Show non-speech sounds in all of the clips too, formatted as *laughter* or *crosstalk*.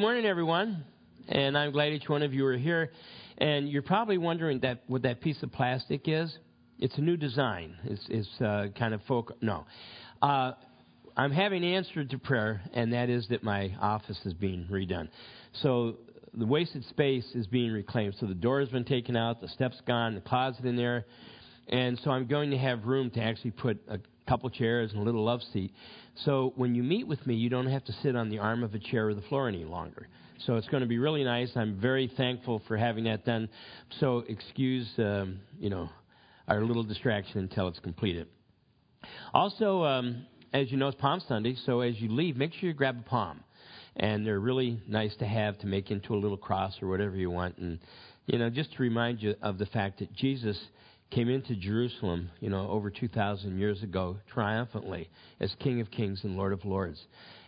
good morning, everyone. And I'm glad each one of you are here. And you're probably wondering that what that piece of plastic is. It's a new design. It's, it's uh, kind of folk. No, uh, I'm having answered to prayer, and that is that my office is being redone. So the wasted space is being reclaimed. So the door has been taken out, the steps gone, the closet in there, and so I'm going to have room to actually put a couple chairs and a little love seat. So when you meet with me, you don't have to sit on the arm of a chair or the floor any longer. So it's going to be really nice. I'm very thankful for having that done. So excuse, um, you know, our little distraction until it's completed. Also, um, as you know, it's Palm Sunday, so as you leave, make sure you grab a palm. And they're really nice to have to make into a little cross or whatever you want. And, you know, just to remind you of the fact that Jesus came into Jerusalem, you know, over 2,000 years ago, triumphantly as King of Kings and Lord of Lords.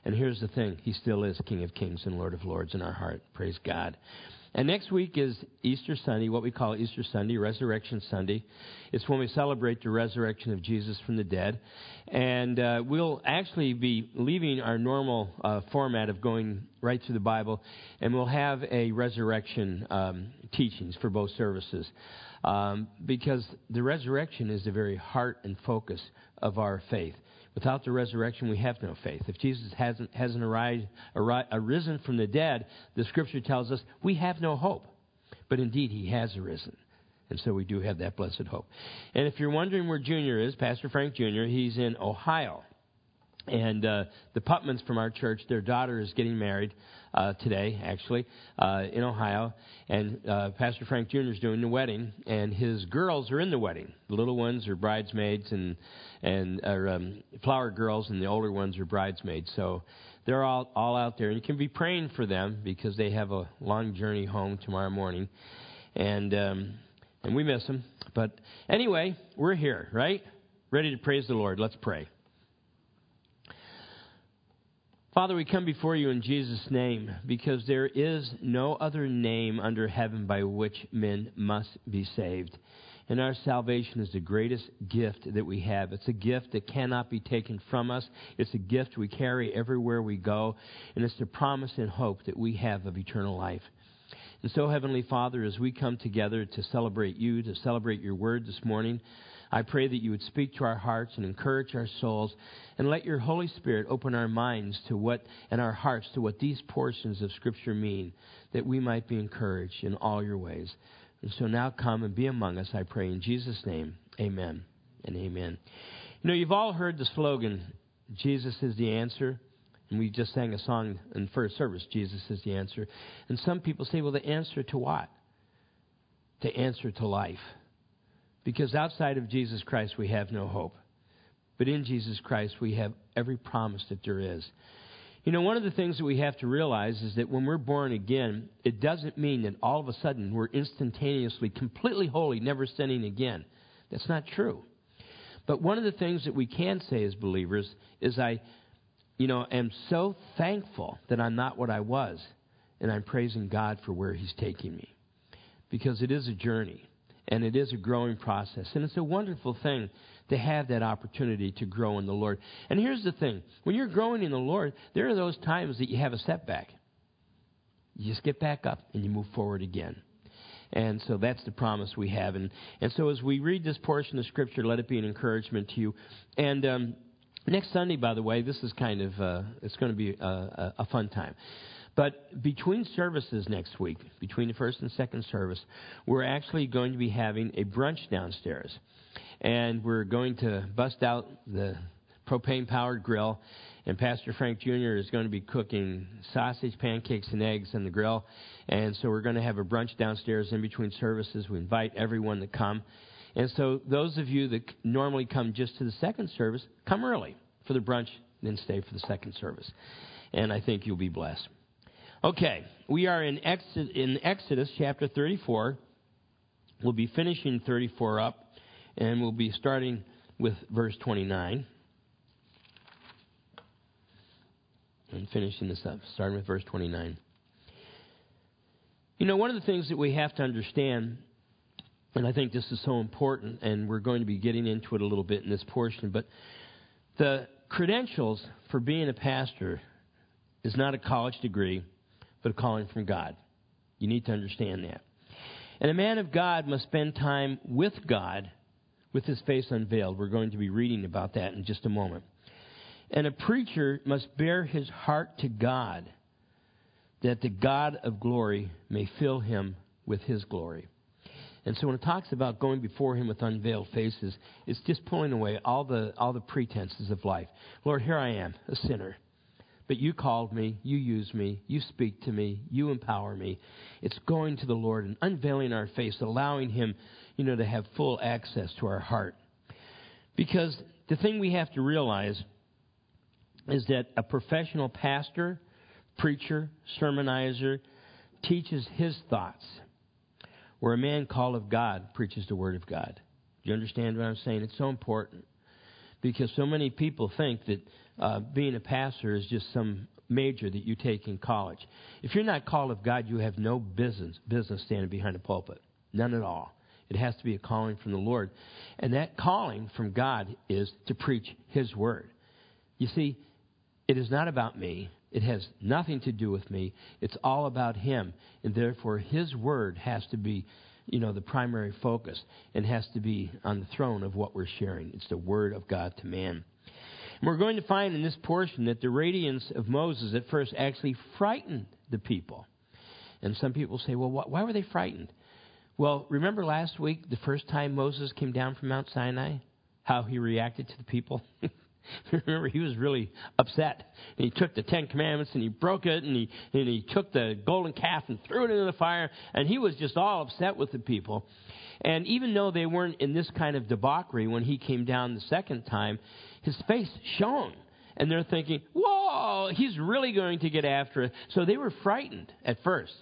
And here's the thing He still is King of Kings and Lord of Lords in our heart. Praise God. And next week is Easter Sunday, what we call Easter Sunday, Resurrection Sunday. It's when we celebrate the resurrection of Jesus from the dead. And uh, we'll actually be leaving our normal uh, format of going right through the Bible, and we'll have a resurrection um, teachings for both services. Um, because the resurrection is the very heart and focus of our faith. Without the resurrection, we have no faith. If Jesus hasn't, hasn't arise, arisen from the dead, the scripture tells us we have no hope. But indeed, he has arisen. And so we do have that blessed hope. And if you're wondering where Junior is, Pastor Frank Jr., he's in Ohio. And uh, the Putmans from our church, their daughter is getting married uh, today, actually, uh, in Ohio. And uh, Pastor Frank Jr. is doing the wedding, and his girls are in the wedding. The little ones are bridesmaids and and are um, flower girls, and the older ones are bridesmaids. So they're all all out there, and you can be praying for them because they have a long journey home tomorrow morning, and um, and we miss them. But anyway, we're here, right? Ready to praise the Lord. Let's pray. Father, we come before you in Jesus' name because there is no other name under heaven by which men must be saved. And our salvation is the greatest gift that we have. It's a gift that cannot be taken from us. It's a gift we carry everywhere we go. And it's the promise and hope that we have of eternal life. And so, Heavenly Father, as we come together to celebrate you, to celebrate your word this morning, I pray that you would speak to our hearts and encourage our souls, and let your Holy Spirit open our minds to what, and our hearts to what these portions of Scripture mean, that we might be encouraged in all your ways. And so now come and be among us, I pray, in Jesus' name. Amen and amen. You know, you've all heard the slogan, Jesus is the answer. And we just sang a song in first service, Jesus is the answer. And some people say, well, the answer to what? The answer to life. Because outside of Jesus Christ, we have no hope. But in Jesus Christ, we have every promise that there is. You know, one of the things that we have to realize is that when we're born again, it doesn't mean that all of a sudden we're instantaneously completely holy, never sinning again. That's not true. But one of the things that we can say as believers is I, you know, am so thankful that I'm not what I was, and I'm praising God for where He's taking me. Because it is a journey and it is a growing process. And it's a wonderful thing to have that opportunity to grow in the Lord. And here's the thing when you're growing in the Lord, there are those times that you have a setback. You just get back up and you move forward again. And so that's the promise we have. And, and so as we read this portion of Scripture, let it be an encouragement to you. And um, next Sunday, by the way, this is kind of, uh, it's going to be a, a, a fun time. But between services next week, between the first and second service, we're actually going to be having a brunch downstairs. And we're going to bust out the propane powered grill. And Pastor Frank Jr. is going to be cooking sausage, pancakes, and eggs on the grill. And so we're going to have a brunch downstairs in between services. We invite everyone to come. And so those of you that normally come just to the second service, come early for the brunch, then stay for the second service. And I think you'll be blessed. Okay, we are in Exodus, in Exodus chapter 34. We'll be finishing 34 up, and we'll be starting with verse 29. And finishing this up, starting with verse 29. You know, one of the things that we have to understand, and I think this is so important, and we're going to be getting into it a little bit in this portion, but the credentials for being a pastor is not a college degree but a calling from God. You need to understand that. And a man of God must spend time with God with his face unveiled. We're going to be reading about that in just a moment. And a preacher must bare his heart to God that the God of glory may fill him with his glory. And so when it talks about going before him with unveiled faces, it's just pulling away all the all the pretenses of life. Lord, here I am, a sinner. But you called me, you use me, you speak to me, you empower me. It's going to the Lord and unveiling our face, allowing him, you know, to have full access to our heart. Because the thing we have to realize is that a professional pastor, preacher, sermonizer teaches his thoughts, where a man called of God preaches the Word of God. Do you understand what I'm saying? It's so important because so many people think that uh, being a pastor is just some major that you take in college. If you're not called of God, you have no business business standing behind a pulpit, none at all. It has to be a calling from the Lord, and that calling from God is to preach His word. You see, it is not about me. It has nothing to do with me. It's all about Him. And therefore, His Word has to be, you know, the primary focus and has to be on the throne of what we're sharing. It's the Word of God to man. We're going to find in this portion that the radiance of Moses at first actually frightened the people. And some people say, well, why were they frightened? Well, remember last week, the first time Moses came down from Mount Sinai? How he reacted to the people? *laughs* Remember, he was really upset. And he took the Ten Commandments and he broke it, and he and he took the golden calf and threw it into the fire, and he was just all upset with the people. And even though they weren't in this kind of debauchery when he came down the second time, his face shone. And they're thinking, whoa, he's really going to get after it. So they were frightened at first.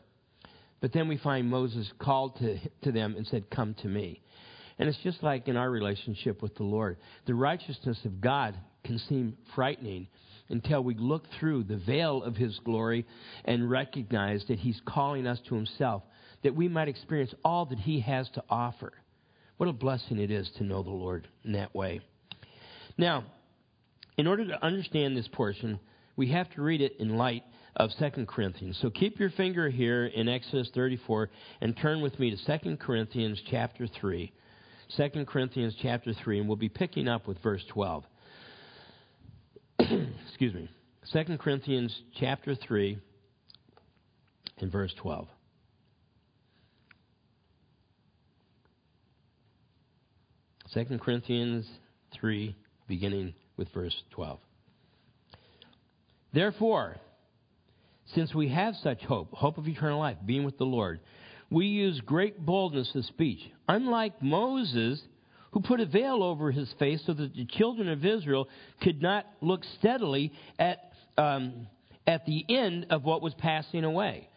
But then we find Moses called to, to them and said, Come to me. And it's just like in our relationship with the Lord. The righteousness of God can seem frightening until we look through the veil of His glory and recognize that He's calling us to Himself, that we might experience all that He has to offer. What a blessing it is to know the Lord in that way. Now, in order to understand this portion, we have to read it in light of 2 Corinthians. So keep your finger here in Exodus 34 and turn with me to 2 Corinthians chapter 3. 2 Corinthians chapter 3, and we'll be picking up with verse 12. *clears throat* excuse me, 2 Corinthians chapter 3 and verse 12. Second Corinthians 3, beginning with verse 12. Therefore, since we have such hope, hope of eternal life, being with the Lord, we use great boldness of speech. Unlike Moses, who put a veil over his face so that the children of Israel could not look steadily at, um, at the end of what was passing away.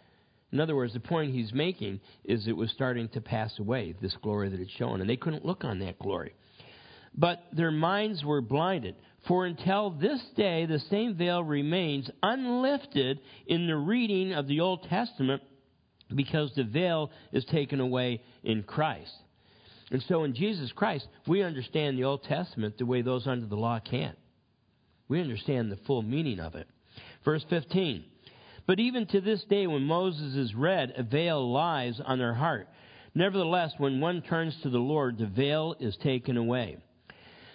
In other words, the point he's making is it was starting to pass away, this glory that had shown, and they couldn't look on that glory. But their minds were blinded. For until this day, the same veil remains unlifted in the reading of the Old Testament because the veil is taken away in Christ. And so in Jesus Christ, we understand the Old Testament the way those under the law can't. We understand the full meaning of it. Verse 15. But even to this day, when Moses is read, a veil lies on their heart. Nevertheless, when one turns to the Lord, the veil is taken away.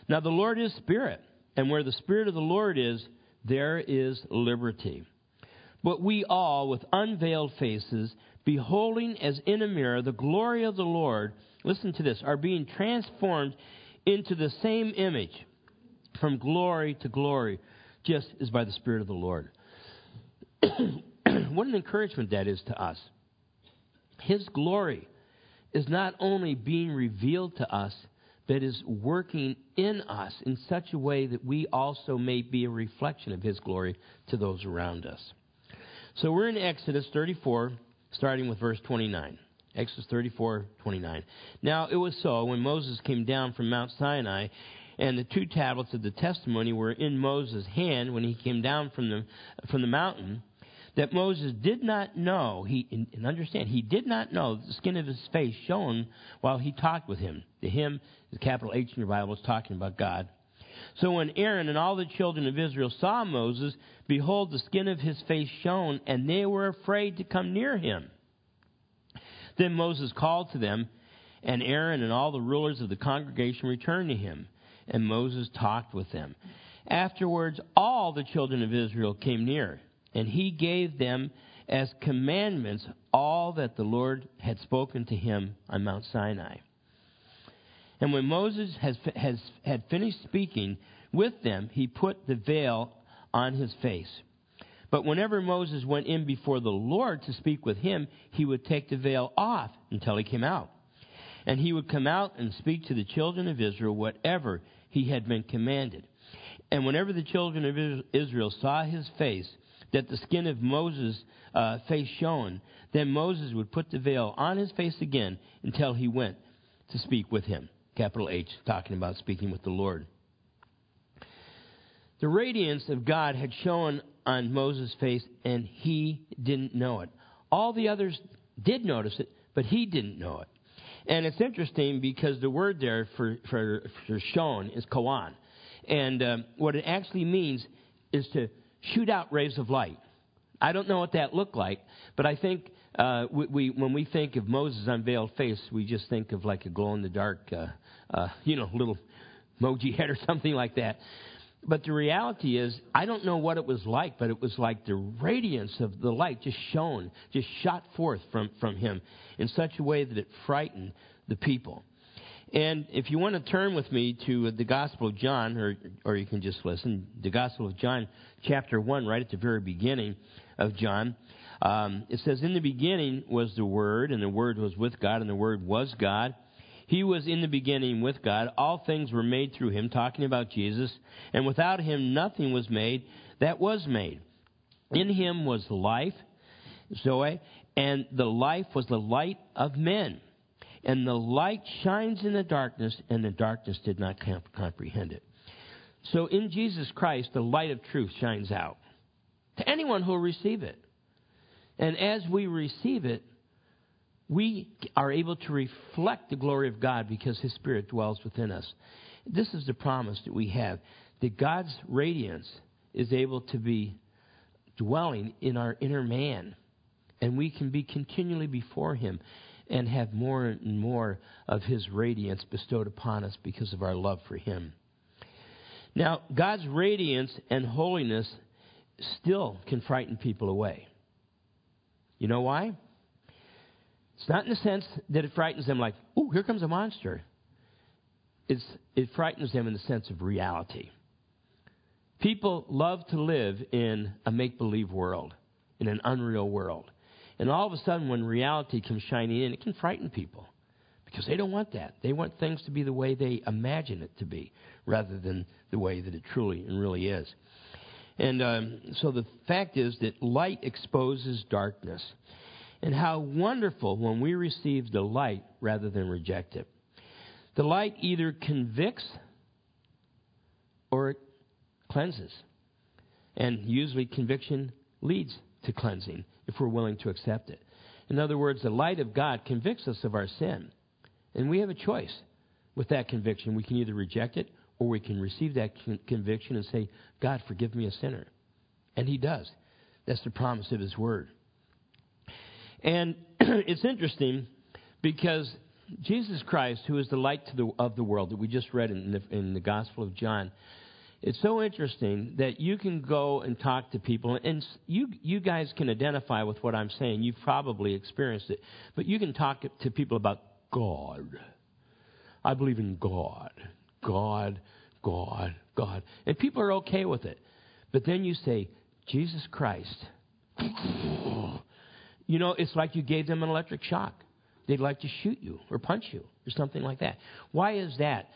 Now, the Lord is Spirit, and where the Spirit of the Lord is, there is liberty. But we all, with unveiled faces, beholding as in a mirror the glory of the Lord, listen to this, are being transformed into the same image from glory to glory, just as by the Spirit of the Lord. *clears throat* what an encouragement that is to us. His glory is not only being revealed to us, but is working in us in such a way that we also may be a reflection of His glory to those around us. So we're in Exodus 34, starting with verse 29. Exodus 34, 29. Now it was so when Moses came down from Mount Sinai, and the two tablets of the testimony were in Moses' hand when he came down from the from the mountain, that Moses did not know. He and understand he did not know the skin of his face shone while he talked with him. The him, the capital H in your Bible, is talking about God. So when Aaron and all the children of Israel saw Moses, behold, the skin of his face shone, and they were afraid to come near him. Then Moses called to them, and Aaron and all the rulers of the congregation returned to him, and Moses talked with them. Afterwards, all the children of Israel came near, and he gave them as commandments all that the Lord had spoken to him on Mount Sinai. And when Moses has, has, had finished speaking with them, he put the veil on his face. But whenever Moses went in before the Lord to speak with him, he would take the veil off until he came out. And he would come out and speak to the children of Israel whatever he had been commanded. And whenever the children of Israel saw his face, that the skin of Moses' uh, face shone, then Moses would put the veil on his face again until he went to speak with him. Capital H, talking about speaking with the Lord. The radiance of God had shone on Moses' face, and he didn't know it. All the others did notice it, but he didn't know it. And it's interesting because the word there for, for, for shone is koan. And um, what it actually means is to shoot out rays of light. I don't know what that looked like, but I think uh, we, we, when we think of Moses' unveiled face, we just think of like a glow in the dark, uh, uh, you know, little emoji head or *laughs* something like that. But the reality is, I don't know what it was like, but it was like the radiance of the light just shone, just shot forth from, from him in such a way that it frightened the people. And if you want to turn with me to the Gospel of John, or, or you can just listen, the Gospel of John, chapter 1, right at the very beginning of John, um, it says, In the beginning was the Word, and the Word was with God, and the Word was God. He was in the beginning with God. All things were made through him, talking about Jesus. And without him, nothing was made that was made. In him was life, Zoe, and the life was the light of men. And the light shines in the darkness, and the darkness did not comp- comprehend it. So in Jesus Christ, the light of truth shines out to anyone who will receive it. And as we receive it, we are able to reflect the glory of God because His Spirit dwells within us. This is the promise that we have that God's radiance is able to be dwelling in our inner man, and we can be continually before Him and have more and more of His radiance bestowed upon us because of our love for Him. Now, God's radiance and holiness still can frighten people away. You know why? It's not in the sense that it frightens them like, oh, here comes a monster. It's, it frightens them in the sense of reality. People love to live in a make believe world, in an unreal world. And all of a sudden, when reality comes shining in, it can frighten people because they don't want that. They want things to be the way they imagine it to be rather than the way that it truly and really is. And um, so the fact is that light exposes darkness. And how wonderful when we receive the light rather than reject it. The light either convicts or it cleanses. And usually conviction leads to cleansing if we're willing to accept it. In other words, the light of God convicts us of our sin. And we have a choice with that conviction. We can either reject it or we can receive that con- conviction and say, God, forgive me a sinner. And He does. That's the promise of His Word. And *clears throat* it's interesting because Jesus Christ, who is the light the, of the world that we just read in the, in the Gospel of John, it's so interesting that you can go and talk to people, and you you guys can identify with what I'm saying. You've probably experienced it, but you can talk to people about God. I believe in God, God, God, God, and people are okay with it. But then you say Jesus Christ. You know, it's like you gave them an electric shock. They'd like to shoot you or punch you or something like that. Why is that?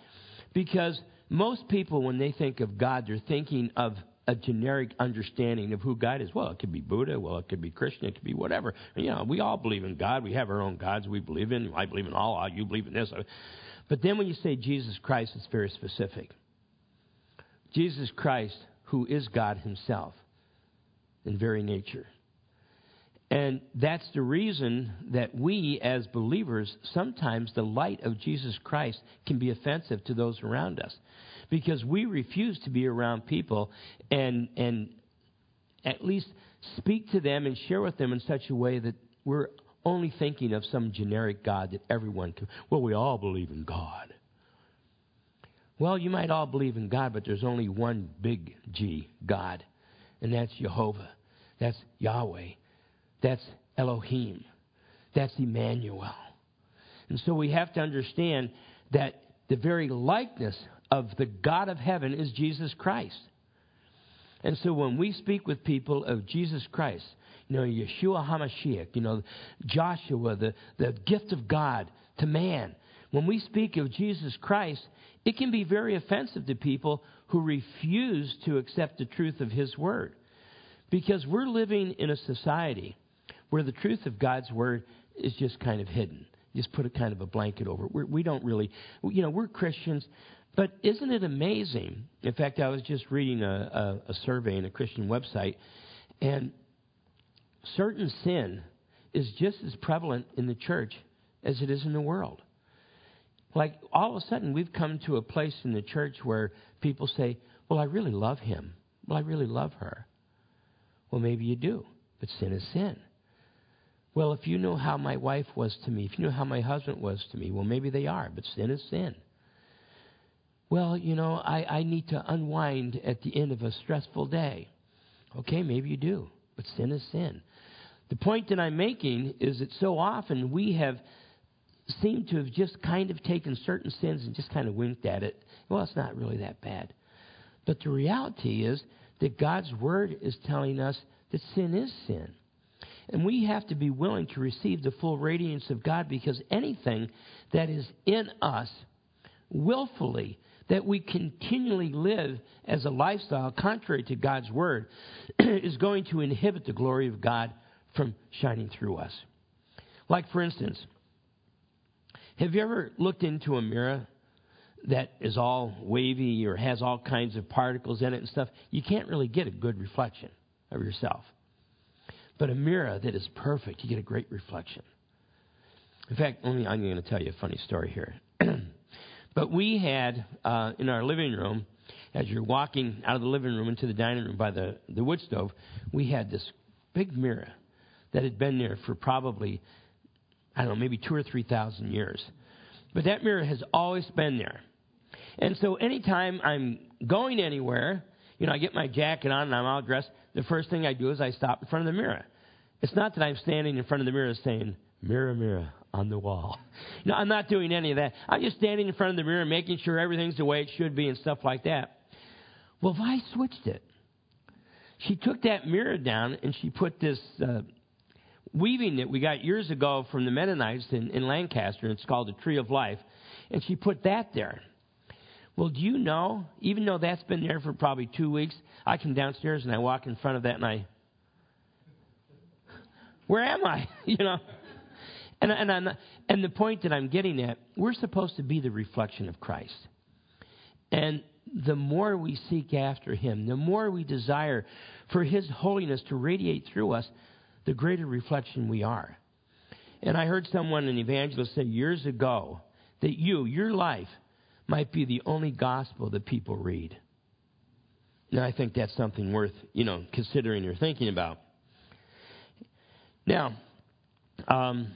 Because most people, when they think of God, they're thinking of a generic understanding of who God is. Well, it could be Buddha. Well, it could be Christian. It could be whatever. You know, we all believe in God. We have our own gods we believe in. I believe in Allah. You believe in this. But then when you say Jesus Christ, it's very specific. Jesus Christ, who is God Himself in very nature. And that's the reason that we, as believers, sometimes the light of Jesus Christ can be offensive to those around us. because we refuse to be around people and, and at least speak to them and share with them in such a way that we're only thinking of some generic God that everyone can. Well, we all believe in God. Well, you might all believe in God, but there's only one big G, God, and that's Jehovah. That's Yahweh. That's Elohim. That's Emmanuel. And so we have to understand that the very likeness of the God of heaven is Jesus Christ. And so when we speak with people of Jesus Christ, you know, Yeshua HaMashiach, you know, Joshua, the, the gift of God to man, when we speak of Jesus Christ, it can be very offensive to people who refuse to accept the truth of His Word. Because we're living in a society where the truth of God's Word is just kind of hidden. Just put a kind of a blanket over it. We're, we do not really, you know, we're Christians, but isn't it amazing? In fact, I was just reading a, a, a survey in a Christian website, and certain sin is just as prevalent in the church as it is in the world. Like all of a sudden, we've come to a place in the church where people say, Well, I really love him. Well, I really love her. Well, maybe you do, but sin is sin. Well, if you know how my wife was to me, if you know how my husband was to me, well, maybe they are, but sin is sin. Well, you know, I, I need to unwind at the end of a stressful day. Okay, maybe you do, but sin is sin. The point that I'm making is that so often we have seemed to have just kind of taken certain sins and just kind of winked at it. Well, it's not really that bad. But the reality is that God's Word is telling us that sin is sin. And we have to be willing to receive the full radiance of God because anything that is in us willfully, that we continually live as a lifestyle contrary to God's Word, *clears throat* is going to inhibit the glory of God from shining through us. Like, for instance, have you ever looked into a mirror that is all wavy or has all kinds of particles in it and stuff? You can't really get a good reflection of yourself. But a mirror that is perfect, you get a great reflection. In fact, only I'm going to tell you a funny story here. *clears throat* but we had uh, in our living room, as you're walking out of the living room into the dining room by the, the wood stove, we had this big mirror that had been there for probably, I don't know, maybe two or three thousand years. But that mirror has always been there. And so anytime I'm going anywhere, you know, I get my jacket on and I'm all dressed, the first thing I do is I stop in front of the mirror. It's not that I'm standing in front of the mirror saying, Mirror, mirror on the wall. *laughs* No, I'm not doing any of that. I'm just standing in front of the mirror, making sure everything's the way it should be and stuff like that. Well, Vi switched it. She took that mirror down and she put this uh, weaving that we got years ago from the Mennonites in, in Lancaster. It's called the Tree of Life. And she put that there. Well, do you know, even though that's been there for probably two weeks, I come downstairs and I walk in front of that and I, where am I? *laughs* you know? And, and, I'm, and the point that I'm getting at, we're supposed to be the reflection of Christ. And the more we seek after Him, the more we desire for His holiness to radiate through us, the greater reflection we are. And I heard someone, an evangelist, say years ago that you, your life, might be the only gospel that people read. Now, I think that's something worth, you know, considering or thinking about. Now, um,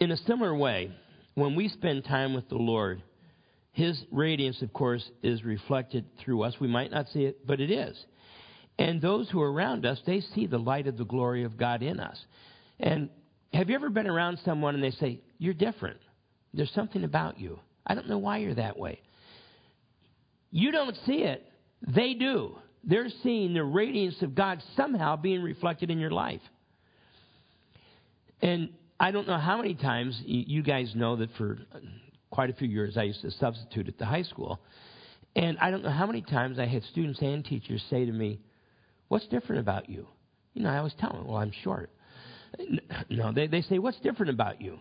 in a similar way, when we spend time with the Lord, His radiance, of course, is reflected through us. We might not see it, but it is. And those who are around us, they see the light of the glory of God in us. And have you ever been around someone and they say, You're different? There's something about you. I don't know why you're that way. You don't see it, they do. They're seeing the radiance of God somehow being reflected in your life. And I don't know how many times you guys know that for quite a few years I used to substitute at the high school. And I don't know how many times I had students and teachers say to me, What's different about you? You know, I always tell them, Well, I'm short. No, they, they say, What's different about you?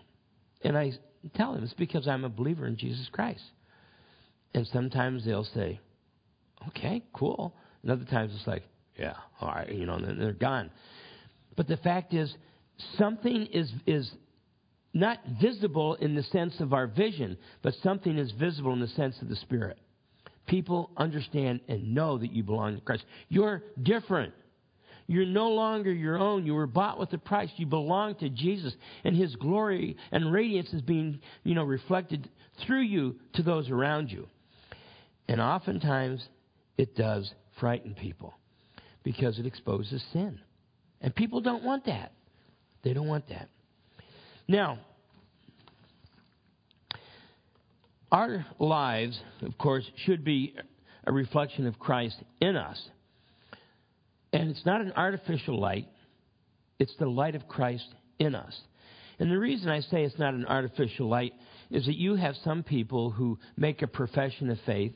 And I tell them, It's because I'm a believer in Jesus Christ. And sometimes they'll say, Okay, cool. And other times it's like, Yeah, all right, you know, and then they're gone. But the fact is, something is, is not visible in the sense of our vision, but something is visible in the sense of the Spirit. People understand and know that you belong to Christ. You're different. You're no longer your own. You were bought with a price. You belong to Jesus, and His glory and radiance is being, you know, reflected through you to those around you. And oftentimes, it does frighten people because it exposes sin. And people don't want that. They don't want that. Now, our lives, of course, should be a reflection of Christ in us. And it's not an artificial light, it's the light of Christ in us. And the reason I say it's not an artificial light is that you have some people who make a profession of faith,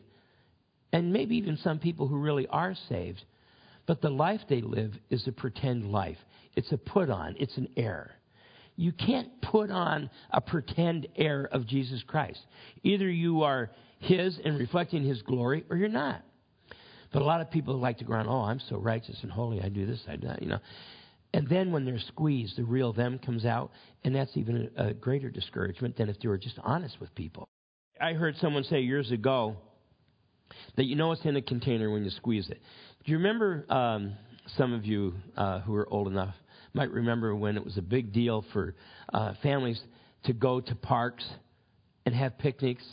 and maybe even some people who really are saved, but the life they live is a pretend life. It's a put on, it's an air. You can't put on a pretend air of Jesus Christ. Either you are His and reflecting His glory, or you're not. But a lot of people like to go around, oh, I'm so righteous and holy, I do this, I do that, you know. And then when they're squeezed, the real them comes out, and that's even a, a greater discouragement than if they were just honest with people. I heard someone say years ago that you know it's in a container when you squeeze it. Do you remember um, some of you uh, who are old enough might remember when it was a big deal for uh, families to go to parks and have picnics.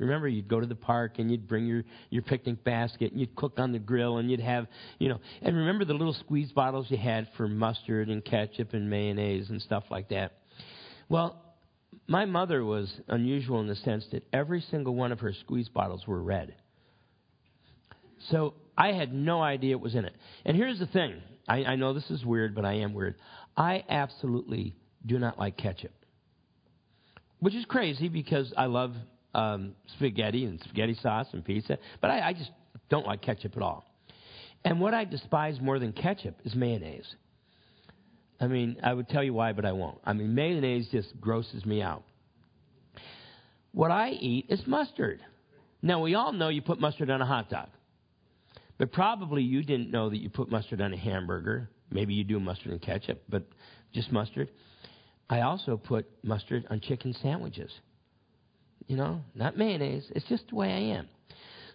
Remember, you'd go to the park and you'd bring your, your picnic basket and you'd cook on the grill and you'd have, you know, and remember the little squeeze bottles you had for mustard and ketchup and mayonnaise and stuff like that. Well, my mother was unusual in the sense that every single one of her squeeze bottles were red. So I had no idea it was in it. And here's the thing I, I know this is weird, but I am weird. I absolutely do not like ketchup, which is crazy because I love um, spaghetti and spaghetti sauce and pizza, but I, I just don't like ketchup at all. And what I despise more than ketchup is mayonnaise. I mean, I would tell you why, but I won't. I mean, mayonnaise just grosses me out. What I eat is mustard. Now, we all know you put mustard on a hot dog. But probably you didn't know that you put mustard on a hamburger. Maybe you do mustard and ketchup, but just mustard. I also put mustard on chicken sandwiches. You know, not mayonnaise. It's just the way I am.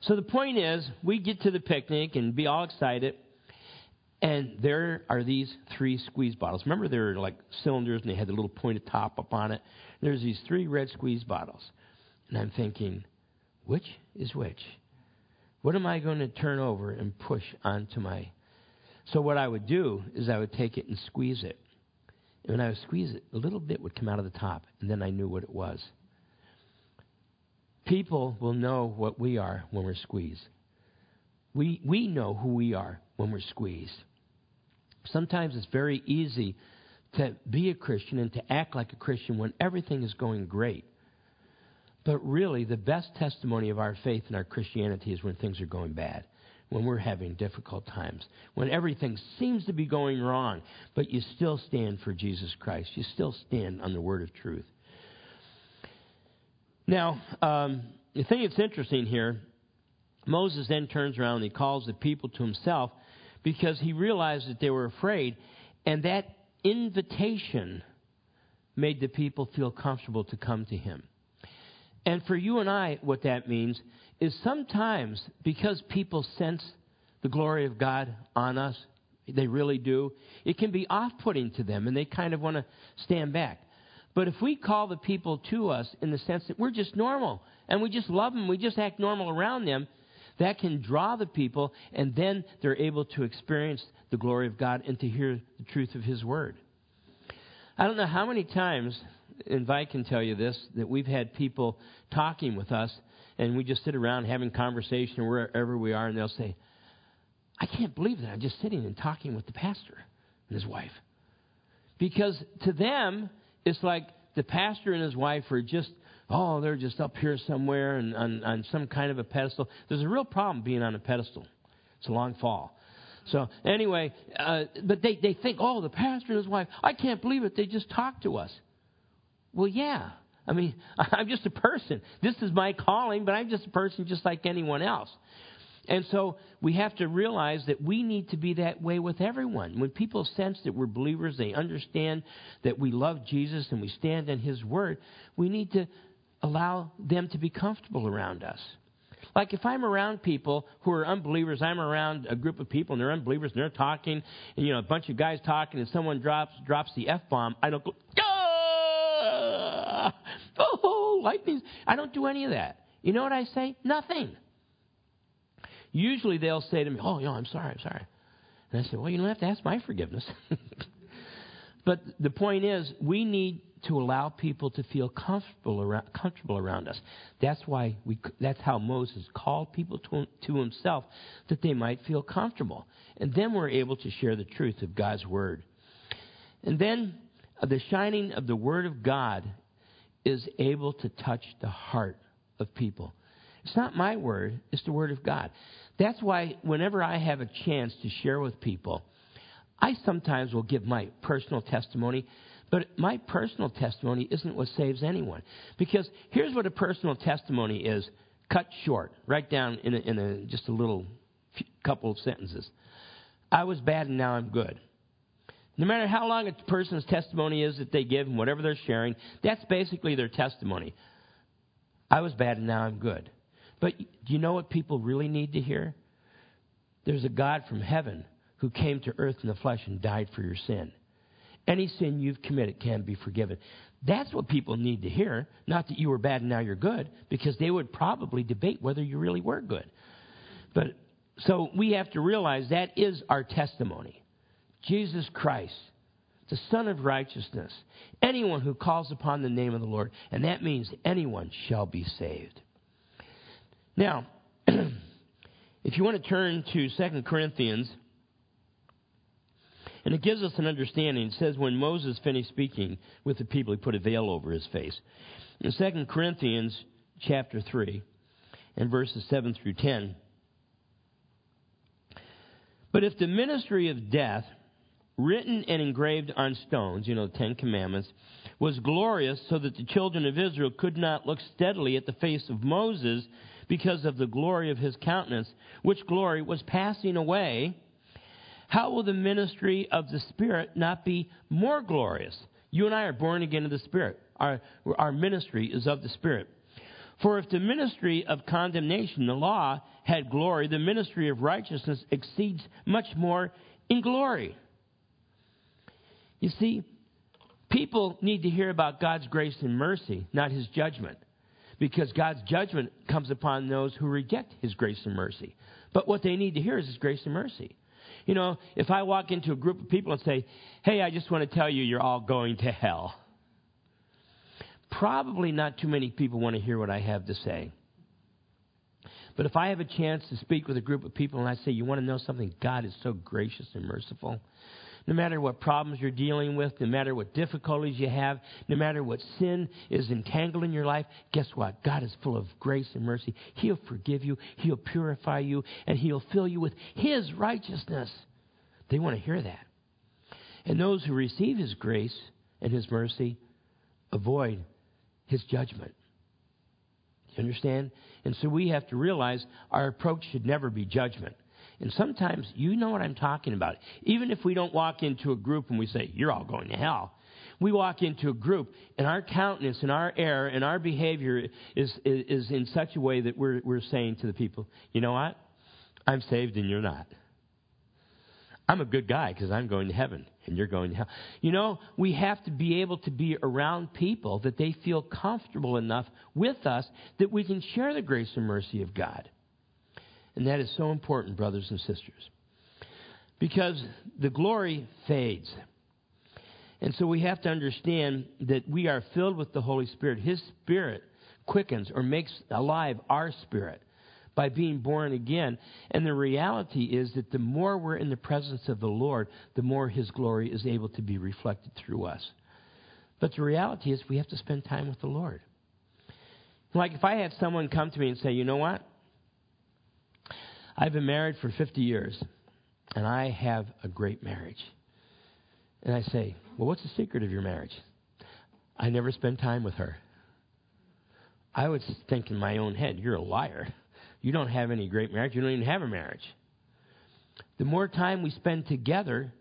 So the point is, we get to the picnic and be all excited, and there are these three squeeze bottles. Remember, they're like cylinders and they had the little pointed top up on it. There's these three red squeeze bottles. And I'm thinking, which is which? What am I going to turn over and push onto my. So, what I would do is I would take it and squeeze it. And when I would squeeze it, a little bit would come out of the top, and then I knew what it was. People will know what we are when we're squeezed. We, we know who we are when we're squeezed. Sometimes it's very easy to be a Christian and to act like a Christian when everything is going great. But really, the best testimony of our faith and our Christianity is when things are going bad, when we're having difficult times, when everything seems to be going wrong, but you still stand for Jesus Christ. You still stand on the word of truth. Now, um, the thing that's interesting here, Moses then turns around and he calls the people to himself because he realized that they were afraid, and that invitation made the people feel comfortable to come to him. And for you and I, what that means is sometimes because people sense the glory of God on us, they really do, it can be off putting to them and they kind of want to stand back. But if we call the people to us in the sense that we're just normal and we just love them, we just act normal around them, that can draw the people and then they're able to experience the glory of God and to hear the truth of His Word. I don't know how many times and Vi can tell you this, that we've had people talking with us, and we just sit around having conversation wherever we are, and they'll say, I can't believe that I'm just sitting and talking with the pastor and his wife. Because to them, it's like the pastor and his wife are just, oh, they're just up here somewhere and on, on some kind of a pedestal. There's a real problem being on a pedestal. It's a long fall. So anyway, uh, but they, they think, oh, the pastor and his wife, I can't believe it. They just talked to us. Well, yeah. I mean, *laughs* I'm just a person. This is my calling, but I'm just a person just like anyone else. And so we have to realize that we need to be that way with everyone. When people sense that we're believers, they understand that we love Jesus and we stand in His Word, we need to allow them to be comfortable around us. Like if I'm around people who are unbelievers, I'm around a group of people and they're unbelievers and they're talking, and you know, a bunch of guys talking, and someone drops drops the f bomb. I don't go, ah! oh, lightning! I don't do any of that. You know what I say? Nothing. Usually they'll say to me, "Oh, yeah, I'm sorry, I'm sorry," and I say, "Well, you don't have to ask my forgiveness." *laughs* but the point is, we need to allow people to feel comfortable around, comfortable around us. That's why we, that's how Moses called people to, to himself, that they might feel comfortable. And then we're able to share the truth of God's word. And then uh, the shining of the word of God is able to touch the heart of people. It's not my word, it's the word of God. That's why whenever I have a chance to share with people, I sometimes will give my personal testimony but my personal testimony isn't what saves anyone. Because here's what a personal testimony is cut short, right down in, a, in a, just a little couple of sentences. I was bad and now I'm good. No matter how long a person's testimony is that they give and whatever they're sharing, that's basically their testimony. I was bad and now I'm good. But do you know what people really need to hear? There's a God from heaven who came to earth in the flesh and died for your sin. Any sin you've committed can be forgiven. That's what people need to hear. Not that you were bad and now you're good, because they would probably debate whether you really were good. But so we have to realize that is our testimony. Jesus Christ, the Son of righteousness, anyone who calls upon the name of the Lord, and that means anyone shall be saved. Now, *clears throat* if you want to turn to 2 Corinthians and it gives us an understanding. It says, when Moses finished speaking with the people, he put a veil over his face. In 2 Corinthians chapter 3 and verses 7 through 10. But if the ministry of death, written and engraved on stones, you know, the Ten Commandments, was glorious so that the children of Israel could not look steadily at the face of Moses because of the glory of his countenance, which glory was passing away, how will the ministry of the Spirit not be more glorious? You and I are born again of the Spirit. Our, our ministry is of the Spirit. For if the ministry of condemnation, the law, had glory, the ministry of righteousness exceeds much more in glory. You see, people need to hear about God's grace and mercy, not his judgment. Because God's judgment comes upon those who reject his grace and mercy. But what they need to hear is his grace and mercy. You know, if I walk into a group of people and say, hey, I just want to tell you you're all going to hell, probably not too many people want to hear what I have to say. But if I have a chance to speak with a group of people and I say, you want to know something? God is so gracious and merciful. No matter what problems you're dealing with, no matter what difficulties you have, no matter what sin is entangled in your life, guess what? God is full of grace and mercy. He'll forgive you, He'll purify you, and He'll fill you with His righteousness. They want to hear that. And those who receive His grace and His mercy avoid His judgment. You understand? And so we have to realize our approach should never be judgment. And sometimes you know what I'm talking about. Even if we don't walk into a group and we say, You're all going to hell. We walk into a group and our countenance and our air and our behavior is, is, is in such a way that we're, we're saying to the people, You know what? I'm saved and you're not. I'm a good guy because I'm going to heaven and you're going to hell. You know, we have to be able to be around people that they feel comfortable enough with us that we can share the grace and mercy of God. And that is so important, brothers and sisters. Because the glory fades. And so we have to understand that we are filled with the Holy Spirit. His Spirit quickens or makes alive our spirit by being born again. And the reality is that the more we're in the presence of the Lord, the more His glory is able to be reflected through us. But the reality is we have to spend time with the Lord. Like if I had someone come to me and say, you know what? I've been married for 50 years, and I have a great marriage. And I say, Well, what's the secret of your marriage? I never spend time with her. I would think in my own head, You're a liar. you don't have any great marriage. You don't even have a marriage. The more time we spend together,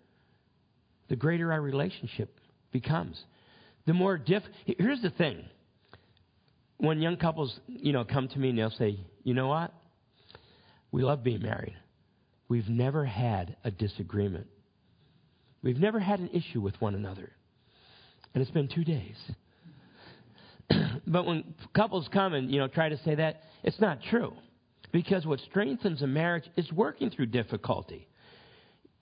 the greater our relationship becomes. The more diff. Here's the thing. When young couples, you know, come to me and they'll say, "You know what? We love being married. We've never had a disagreement. We've never had an issue with one another." And it's been 2 days. *clears throat* but when couples come and, you know, try to say that, it's not true. Because what strengthens a marriage is working through difficulty.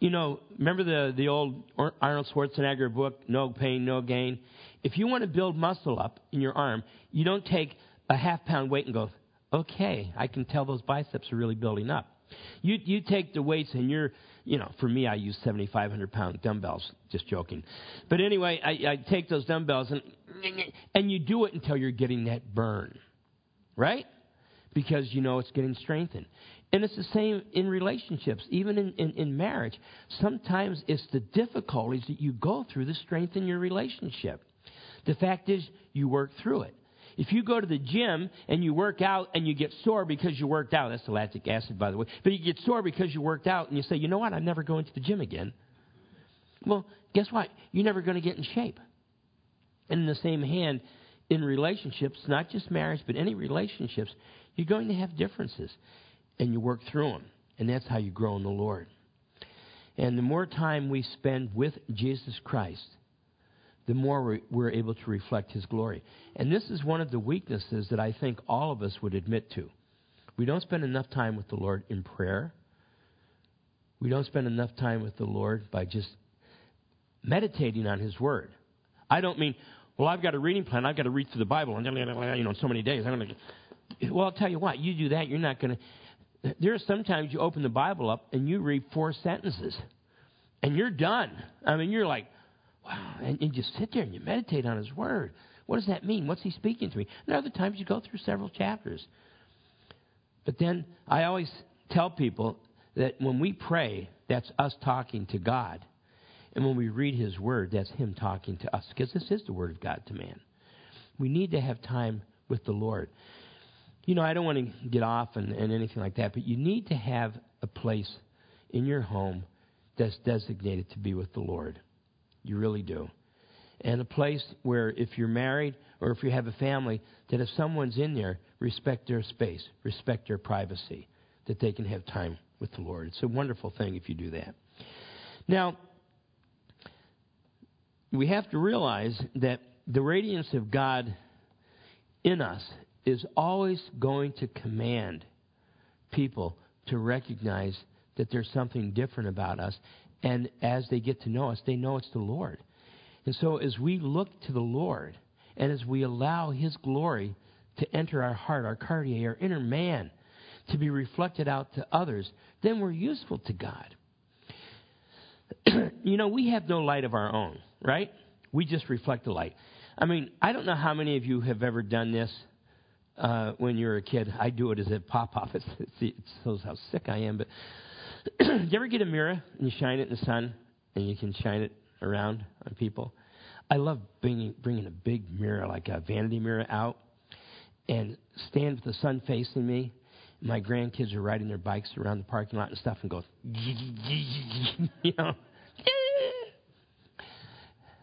You know, remember the, the old Arnold Schwarzenegger book, No Pain, No Gain? If you want to build muscle up in your arm, you don't take a half pound weight and go, okay, I can tell those biceps are really building up. You, you take the weights and you're, you know, for me, I use 7,500 pound dumbbells, just joking. But anyway, I, I take those dumbbells and, and you do it until you're getting that burn, right? because you know it's getting strengthened. And it's the same in relationships, even in, in, in, marriage. Sometimes it's the difficulties that you go through that strengthen your relationship. The fact is, you work through it. If you go to the gym and you work out and you get sore because you worked out, that's lactic acid, by the way, but you get sore because you worked out and you say, you know what, I'm never going to the gym again. Well, guess what? You're never going to get in shape. And in the same hand, in relationships, not just marriage, but any relationships, you're going to have differences, and you work through them. And that's how you grow in the Lord. And the more time we spend with Jesus Christ, the more we're able to reflect His glory. And this is one of the weaknesses that I think all of us would admit to. We don't spend enough time with the Lord in prayer. We don't spend enough time with the Lord by just meditating on His Word. I don't mean, well, I've got a reading plan. I've got to read through the Bible, and you know, so many days. I'm going to well, I'll tell you what, you do that, you're not going to. There are sometimes you open the Bible up and you read four sentences and you're done. I mean, you're like, wow. And you just sit there and you meditate on His Word. What does that mean? What's He speaking to me? And other times you go through several chapters. But then I always tell people that when we pray, that's us talking to God. And when we read His Word, that's Him talking to us. Because this is the Word of God to man. We need to have time with the Lord you know, I don't want to get off and, and anything like that, but you need to have a place in your home that's designated to be with the Lord. You really do. And a place where if you're married or if you have a family, that if someone's in there, respect their space, respect their privacy, that they can have time with the Lord. It's a wonderful thing if you do that. Now, we have to realize that the radiance of God in us is always going to command people to recognize that there's something different about us. And as they get to know us, they know it's the Lord. And so as we look to the Lord and as we allow His glory to enter our heart, our cardia, our inner man, to be reflected out to others, then we're useful to God. *clears throat* you know, we have no light of our own, right? We just reflect the light. I mean, I don't know how many of you have ever done this uh, when you were a kid. I do it as a pop off. *laughs* It, shows how sick I am. But *clears throat* you ever get a mirror and you shine it in the sun and you can shine it around on people? I love bringing, bringing a big mirror, like a vanity mirror, out and stand with the sun facing me. My grandkids are riding their bikes around the parking lot and stuff and go, *laughs* you know. *laughs*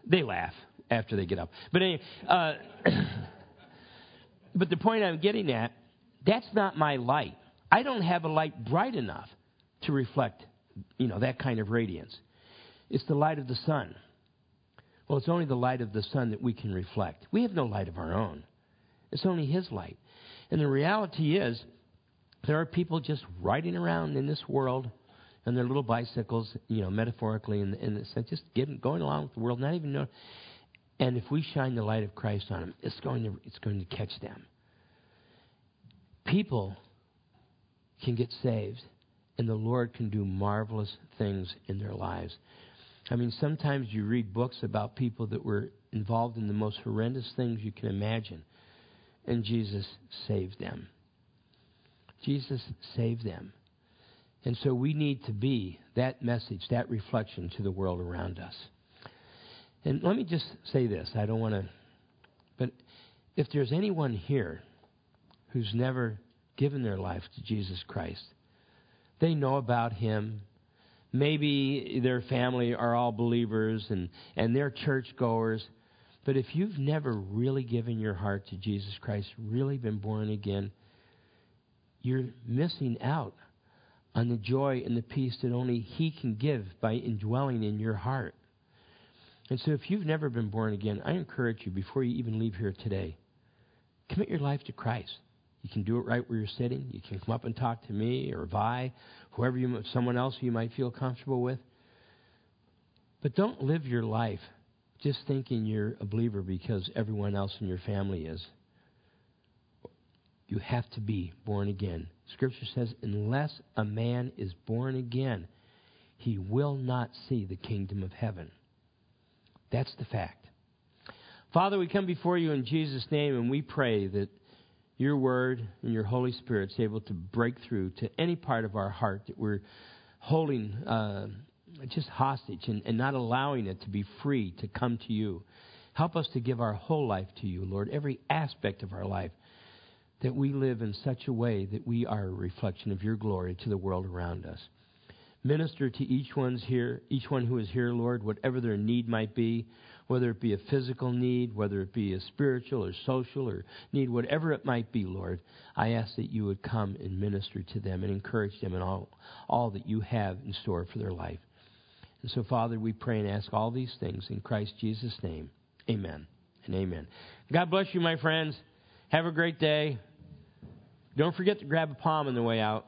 they laugh after they get up. But anyway, uh, *clears throat* but the point I'm getting at, that's not my light. I don't have a light bright enough to reflect, you know, that kind of radiance. It's the light of the sun. Well, it's only the light of the sun that we can reflect. We have no light of our own. It's only His light. And the reality is, there are people just riding around in this world on their little bicycles, you know, metaphorically in, in the sense, just getting, going along with the world, not even know. And if we shine the light of Christ on them, it's going to, it's going to catch them. People can get saved, and the Lord can do marvelous things in their lives. I mean, sometimes you read books about people that were involved in the most horrendous things you can imagine, and Jesus saved them. Jesus saved them. And so we need to be that message, that reflection to the world around us. And let me just say this I don't want to, but if there's anyone here who's never given their life to Jesus Christ. They know about Him. Maybe their family are all believers and, and they're churchgoers. But if you've never really given your heart to Jesus Christ, really been born again, you're missing out on the joy and the peace that only He can give by indwelling in your heart. And so, if you've never been born again, I encourage you before you even leave here today, commit your life to Christ. You can do it right where you're sitting. You can come up and talk to me or Vi, whoever you, someone else you might feel comfortable with. But don't live your life just thinking you're a believer because everyone else in your family is. You have to be born again. Scripture says, unless a man is born again, he will not see the kingdom of heaven. That's the fact. Father, we come before you in Jesus' name and we pray that your word and your Holy Spirit's able to break through to any part of our heart that we're holding uh, just hostage and, and not allowing it to be free to come to you. Help us to give our whole life to you, Lord, every aspect of our life, that we live in such a way that we are a reflection of your glory to the world around us. Minister to each one's here, each one who is here, Lord, whatever their need might be, whether it be a physical need, whether it be a spiritual or social or need, whatever it might be, Lord, I ask that you would come and minister to them and encourage them in all, all that you have in store for their life. And so, Father, we pray and ask all these things in Christ Jesus' name. Amen and amen. God bless you, my friends. Have a great day. Don't forget to grab a palm on the way out.